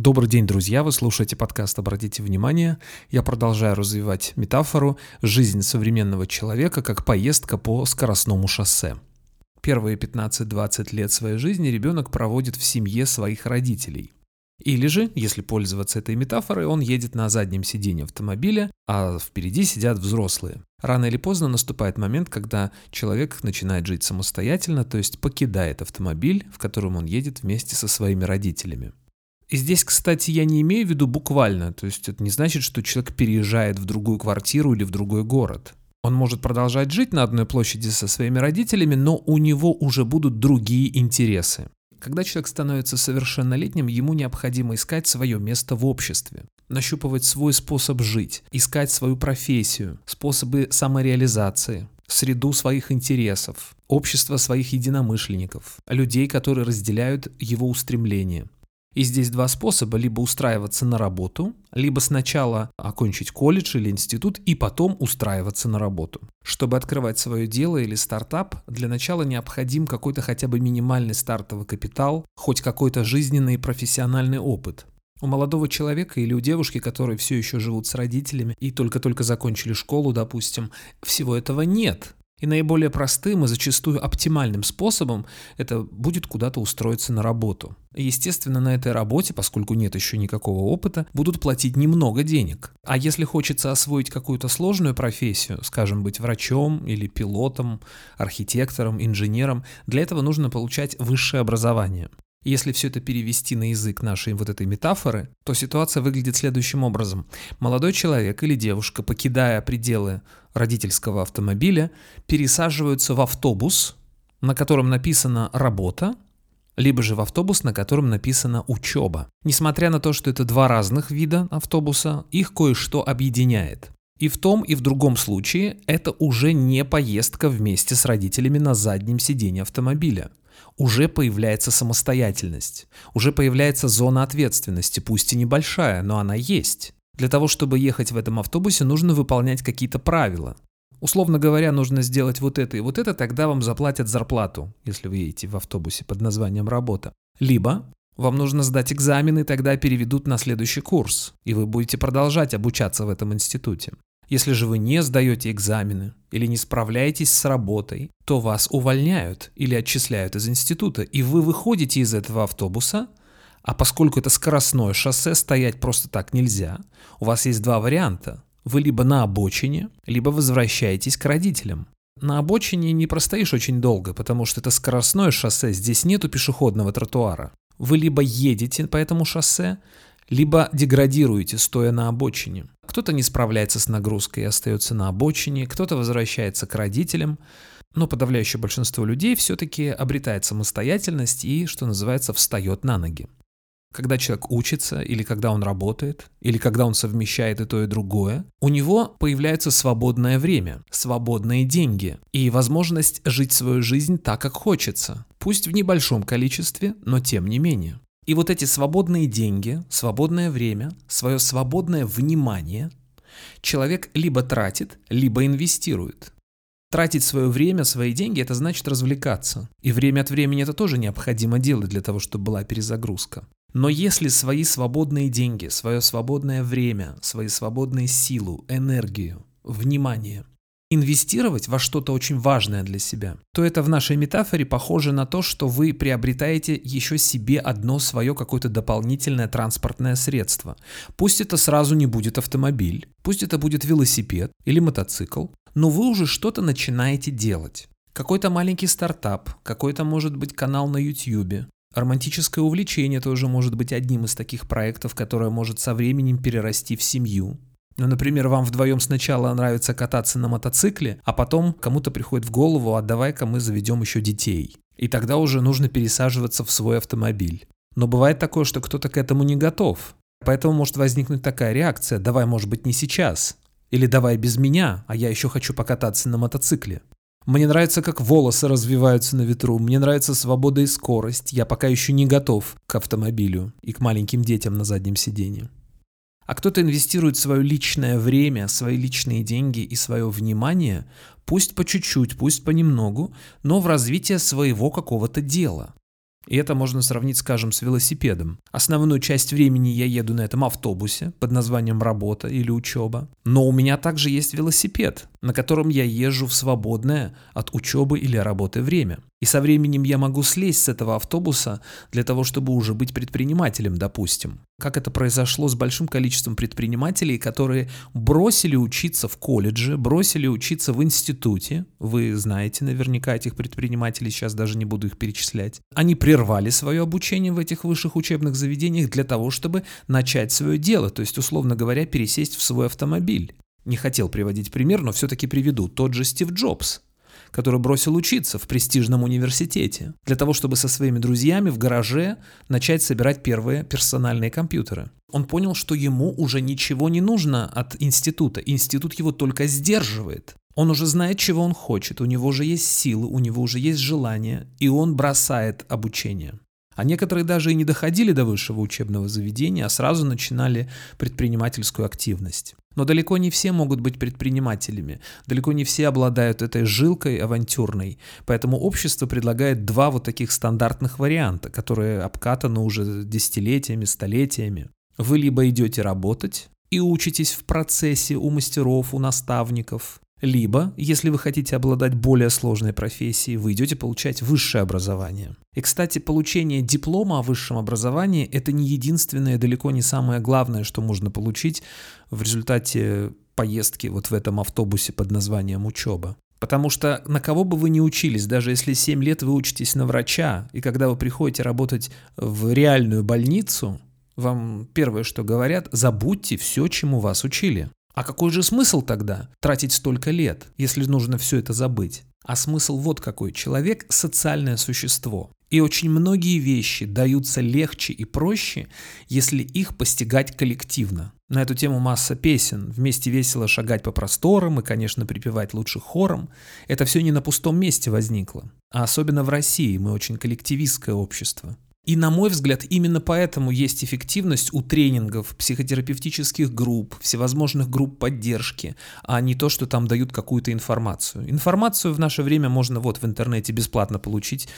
Добрый день, друзья! Вы слушаете подкаст «Обратите внимание». Я продолжаю развивать метафору «Жизнь современного человека как поездка по скоростному шоссе». Первые 15-20 лет своей жизни ребенок проводит в семье своих родителей. Или же, если пользоваться этой метафорой, он едет на заднем сиденье автомобиля, а впереди сидят взрослые. Рано или поздно наступает момент, когда человек начинает жить самостоятельно, то есть покидает автомобиль, в котором он едет вместе со своими родителями. И здесь, кстати, я не имею в виду буквально, то есть это не значит, что человек переезжает в другую квартиру или в другой город. Он может продолжать жить на одной площади со своими родителями, но у него уже будут другие интересы. Когда человек становится совершеннолетним, ему необходимо искать свое место в обществе, нащупывать свой способ жить, искать свою профессию, способы самореализации, среду своих интересов, общество своих единомышленников, людей, которые разделяют его устремления. И здесь два способа, либо устраиваться на работу, либо сначала окончить колледж или институт и потом устраиваться на работу. Чтобы открывать свое дело или стартап, для начала необходим какой-то хотя бы минимальный стартовый капитал, хоть какой-то жизненный и профессиональный опыт. У молодого человека или у девушки, которые все еще живут с родителями и только-только закончили школу, допустим, всего этого нет. И наиболее простым и зачастую оптимальным способом это будет куда-то устроиться на работу. Естественно, на этой работе, поскольку нет еще никакого опыта, будут платить немного денег. А если хочется освоить какую-то сложную профессию, скажем, быть врачом или пилотом, архитектором, инженером, для этого нужно получать высшее образование. Если все это перевести на язык нашей вот этой метафоры, то ситуация выглядит следующим образом. Молодой человек или девушка, покидая пределы родительского автомобиля, пересаживаются в автобус, на котором написано «работа», либо же в автобус, на котором написано «учеба». Несмотря на то, что это два разных вида автобуса, их кое-что объединяет. И в том, и в другом случае это уже не поездка вместе с родителями на заднем сиденье автомобиля уже появляется самостоятельность, уже появляется зона ответственности, пусть и небольшая, но она есть. Для того, чтобы ехать в этом автобусе, нужно выполнять какие-то правила. Условно говоря, нужно сделать вот это и вот это, тогда вам заплатят зарплату, если вы едете в автобусе под названием «работа». Либо вам нужно сдать экзамены, тогда переведут на следующий курс, и вы будете продолжать обучаться в этом институте. Если же вы не сдаете экзамены или не справляетесь с работой, то вас увольняют или отчисляют из института, и вы выходите из этого автобуса, а поскольку это скоростное шоссе, стоять просто так нельзя, у вас есть два варианта. Вы либо на обочине, либо возвращаетесь к родителям. На обочине не простоишь очень долго, потому что это скоростное шоссе, здесь нету пешеходного тротуара. Вы либо едете по этому шоссе, либо деградируете, стоя на обочине. Кто-то не справляется с нагрузкой и остается на обочине, кто-то возвращается к родителям, но подавляющее большинство людей все-таки обретает самостоятельность и, что называется, встает на ноги. Когда человек учится, или когда он работает, или когда он совмещает и то, и другое, у него появляется свободное время, свободные деньги и возможность жить свою жизнь так, как хочется. Пусть в небольшом количестве, но тем не менее. И вот эти свободные деньги, свободное время, свое свободное внимание человек либо тратит, либо инвестирует. Тратить свое время, свои деньги – это значит развлекаться. И время от времени это тоже необходимо делать для того, чтобы была перезагрузка. Но если свои свободные деньги, свое свободное время, свои свободные силу, энергию, внимание инвестировать во что-то очень важное для себя, то это в нашей метафоре похоже на то, что вы приобретаете еще себе одно свое какое-то дополнительное транспортное средство. Пусть это сразу не будет автомобиль, пусть это будет велосипед или мотоцикл, но вы уже что-то начинаете делать. Какой-то маленький стартап, какой-то может быть канал на YouTube, Романтическое увлечение тоже может быть одним из таких проектов, которое может со временем перерасти в семью. Ну, например, вам вдвоем сначала нравится кататься на мотоцикле, а потом кому-то приходит в голову, а давай-ка мы заведем еще детей. И тогда уже нужно пересаживаться в свой автомобиль. Но бывает такое, что кто-то к этому не готов. Поэтому может возникнуть такая реакция «давай, может быть, не сейчас». Или «давай без меня, а я еще хочу покататься на мотоцикле». Мне нравится, как волосы развиваются на ветру, мне нравится свобода и скорость, я пока еще не готов к автомобилю и к маленьким детям на заднем сиденье а кто-то инвестирует свое личное время, свои личные деньги и свое внимание, пусть по чуть-чуть, пусть понемногу, но в развитие своего какого-то дела. И это можно сравнить, скажем, с велосипедом. Основную часть времени я еду на этом автобусе под названием работа или учеба. Но у меня также есть велосипед, на котором я езжу в свободное от учебы или работы время. И со временем я могу слезть с этого автобуса для того, чтобы уже быть предпринимателем, допустим. Как это произошло с большим количеством предпринимателей, которые бросили учиться в колледже, бросили учиться в институте. Вы знаете наверняка этих предпринимателей, сейчас даже не буду их перечислять. Они прервали свое обучение в этих высших учебных заведениях для того, чтобы начать свое дело, то есть, условно говоря, пересесть в свой автомобиль. Не хотел приводить пример, но все-таки приведу. Тот же Стив Джобс который бросил учиться в престижном университете, для того, чтобы со своими друзьями в гараже начать собирать первые персональные компьютеры. Он понял, что ему уже ничего не нужно от института, институт его только сдерживает. Он уже знает, чего он хочет, у него уже есть силы, у него уже есть желание, и он бросает обучение. А некоторые даже и не доходили до высшего учебного заведения, а сразу начинали предпринимательскую активность. Но далеко не все могут быть предпринимателями, далеко не все обладают этой жилкой авантюрной, поэтому общество предлагает два вот таких стандартных варианта, которые обкатаны уже десятилетиями, столетиями. Вы либо идете работать и учитесь в процессе у мастеров, у наставников, либо, если вы хотите обладать более сложной профессией, вы идете получать высшее образование. И, кстати, получение диплома о высшем образовании – это не единственное, далеко не самое главное, что можно получить в результате поездки вот в этом автобусе под названием «Учеба». Потому что на кого бы вы ни учились, даже если 7 лет вы учитесь на врача, и когда вы приходите работать в реальную больницу, вам первое, что говорят, забудьте все, чему вас учили. А какой же смысл тогда тратить столько лет, если нужно все это забыть? А смысл вот какой. Человек – социальное существо. И очень многие вещи даются легче и проще, если их постигать коллективно. На эту тему масса песен. Вместе весело шагать по просторам и, конечно, припевать лучше хором. Это все не на пустом месте возникло. А особенно в России мы очень коллективистское общество. И на мой взгляд, именно поэтому есть эффективность у тренингов, психотерапевтических групп, всевозможных групп поддержки, а не то, что там дают какую-то информацию. Информацию в наше время можно вот в интернете бесплатно получить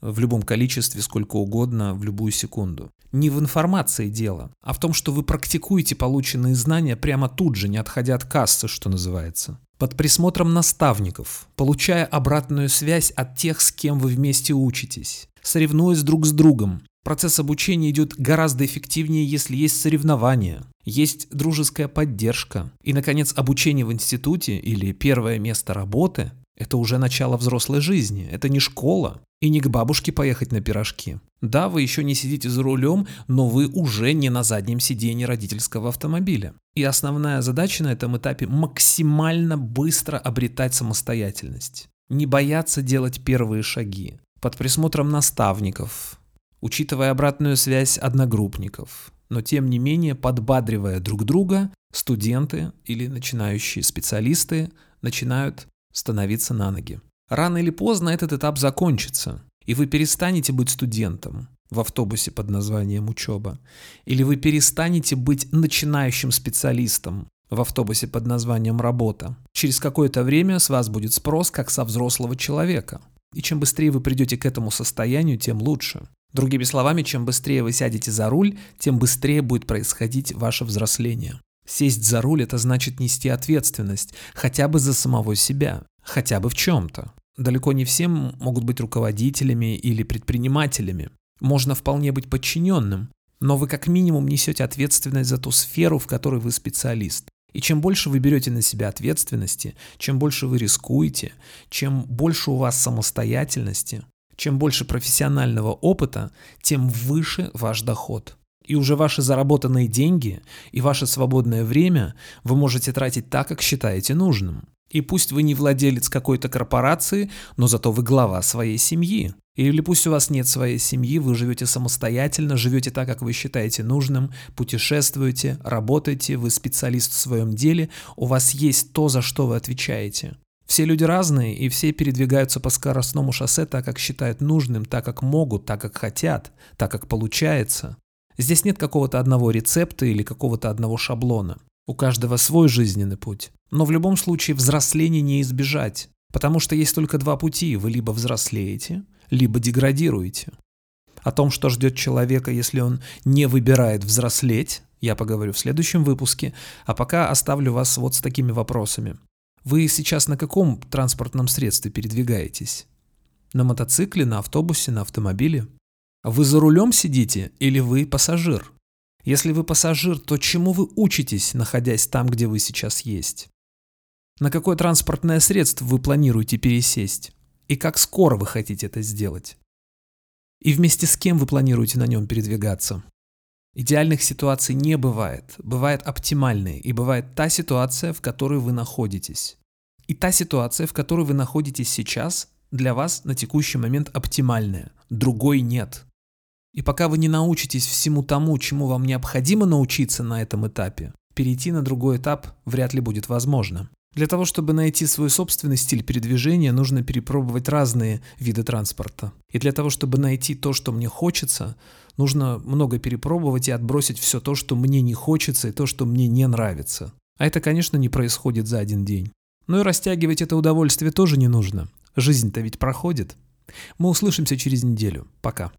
в любом количестве, сколько угодно, в любую секунду. Не в информации дело, а в том, что вы практикуете полученные знания прямо тут же, не отходя от кассы, что называется. Под присмотром наставников, получая обратную связь от тех, с кем вы вместе учитесь соревнуясь друг с другом. Процесс обучения идет гораздо эффективнее, если есть соревнования, есть дружеская поддержка. И, наконец, обучение в институте или первое место работы – это уже начало взрослой жизни, это не школа и не к бабушке поехать на пирожки. Да, вы еще не сидите за рулем, но вы уже не на заднем сиденье родительского автомобиля. И основная задача на этом этапе – максимально быстро обретать самостоятельность. Не бояться делать первые шаги под присмотром наставников, учитывая обратную связь одногруппников, но тем не менее подбадривая друг друга, студенты или начинающие специалисты начинают становиться на ноги. Рано или поздно этот этап закончится, и вы перестанете быть студентом в автобусе под названием учеба, или вы перестанете быть начинающим специалистом в автобусе под названием работа. Через какое-то время с вас будет спрос как со взрослого человека. И чем быстрее вы придете к этому состоянию, тем лучше. Другими словами, чем быстрее вы сядете за руль, тем быстрее будет происходить ваше взросление. Сесть за руль – это значит нести ответственность, хотя бы за самого себя, хотя бы в чем-то. Далеко не все могут быть руководителями или предпринимателями. Можно вполне быть подчиненным, но вы как минимум несете ответственность за ту сферу, в которой вы специалист. И чем больше вы берете на себя ответственности, чем больше вы рискуете, чем больше у вас самостоятельности, чем больше профессионального опыта, тем выше ваш доход. И уже ваши заработанные деньги и ваше свободное время вы можете тратить так, как считаете нужным. И пусть вы не владелец какой-то корпорации, но зато вы глава своей семьи. Или пусть у вас нет своей семьи, вы живете самостоятельно, живете так, как вы считаете нужным, путешествуете, работаете, вы специалист в своем деле, у вас есть то, за что вы отвечаете. Все люди разные, и все передвигаются по скоростному шоссе так, как считают нужным, так, как могут, так, как хотят, так, как получается. Здесь нет какого-то одного рецепта или какого-то одного шаблона. У каждого свой жизненный путь. Но в любом случае взросления не избежать, потому что есть только два пути. Вы либо взрослеете, либо деградируете. О том, что ждет человека, если он не выбирает взрослеть, я поговорю в следующем выпуске, а пока оставлю вас вот с такими вопросами. Вы сейчас на каком транспортном средстве передвигаетесь? На мотоцикле, на автобусе, на автомобиле? Вы за рулем сидите или вы пассажир? Если вы пассажир, то чему вы учитесь, находясь там, где вы сейчас есть? На какое транспортное средство вы планируете пересесть? И как скоро вы хотите это сделать? И вместе с кем вы планируете на нем передвигаться? Идеальных ситуаций не бывает. Бывает оптимальные. И бывает та ситуация, в которой вы находитесь. И та ситуация, в которой вы находитесь сейчас, для вас на текущий момент оптимальная. Другой нет. И пока вы не научитесь всему тому, чему вам необходимо научиться на этом этапе, перейти на другой этап вряд ли будет возможно. Для того, чтобы найти свой собственный стиль передвижения, нужно перепробовать разные виды транспорта. И для того, чтобы найти то, что мне хочется, нужно много перепробовать и отбросить все то, что мне не хочется и то, что мне не нравится. А это, конечно, не происходит за один день. Но и растягивать это удовольствие тоже не нужно. Жизнь-то ведь проходит. Мы услышимся через неделю. Пока.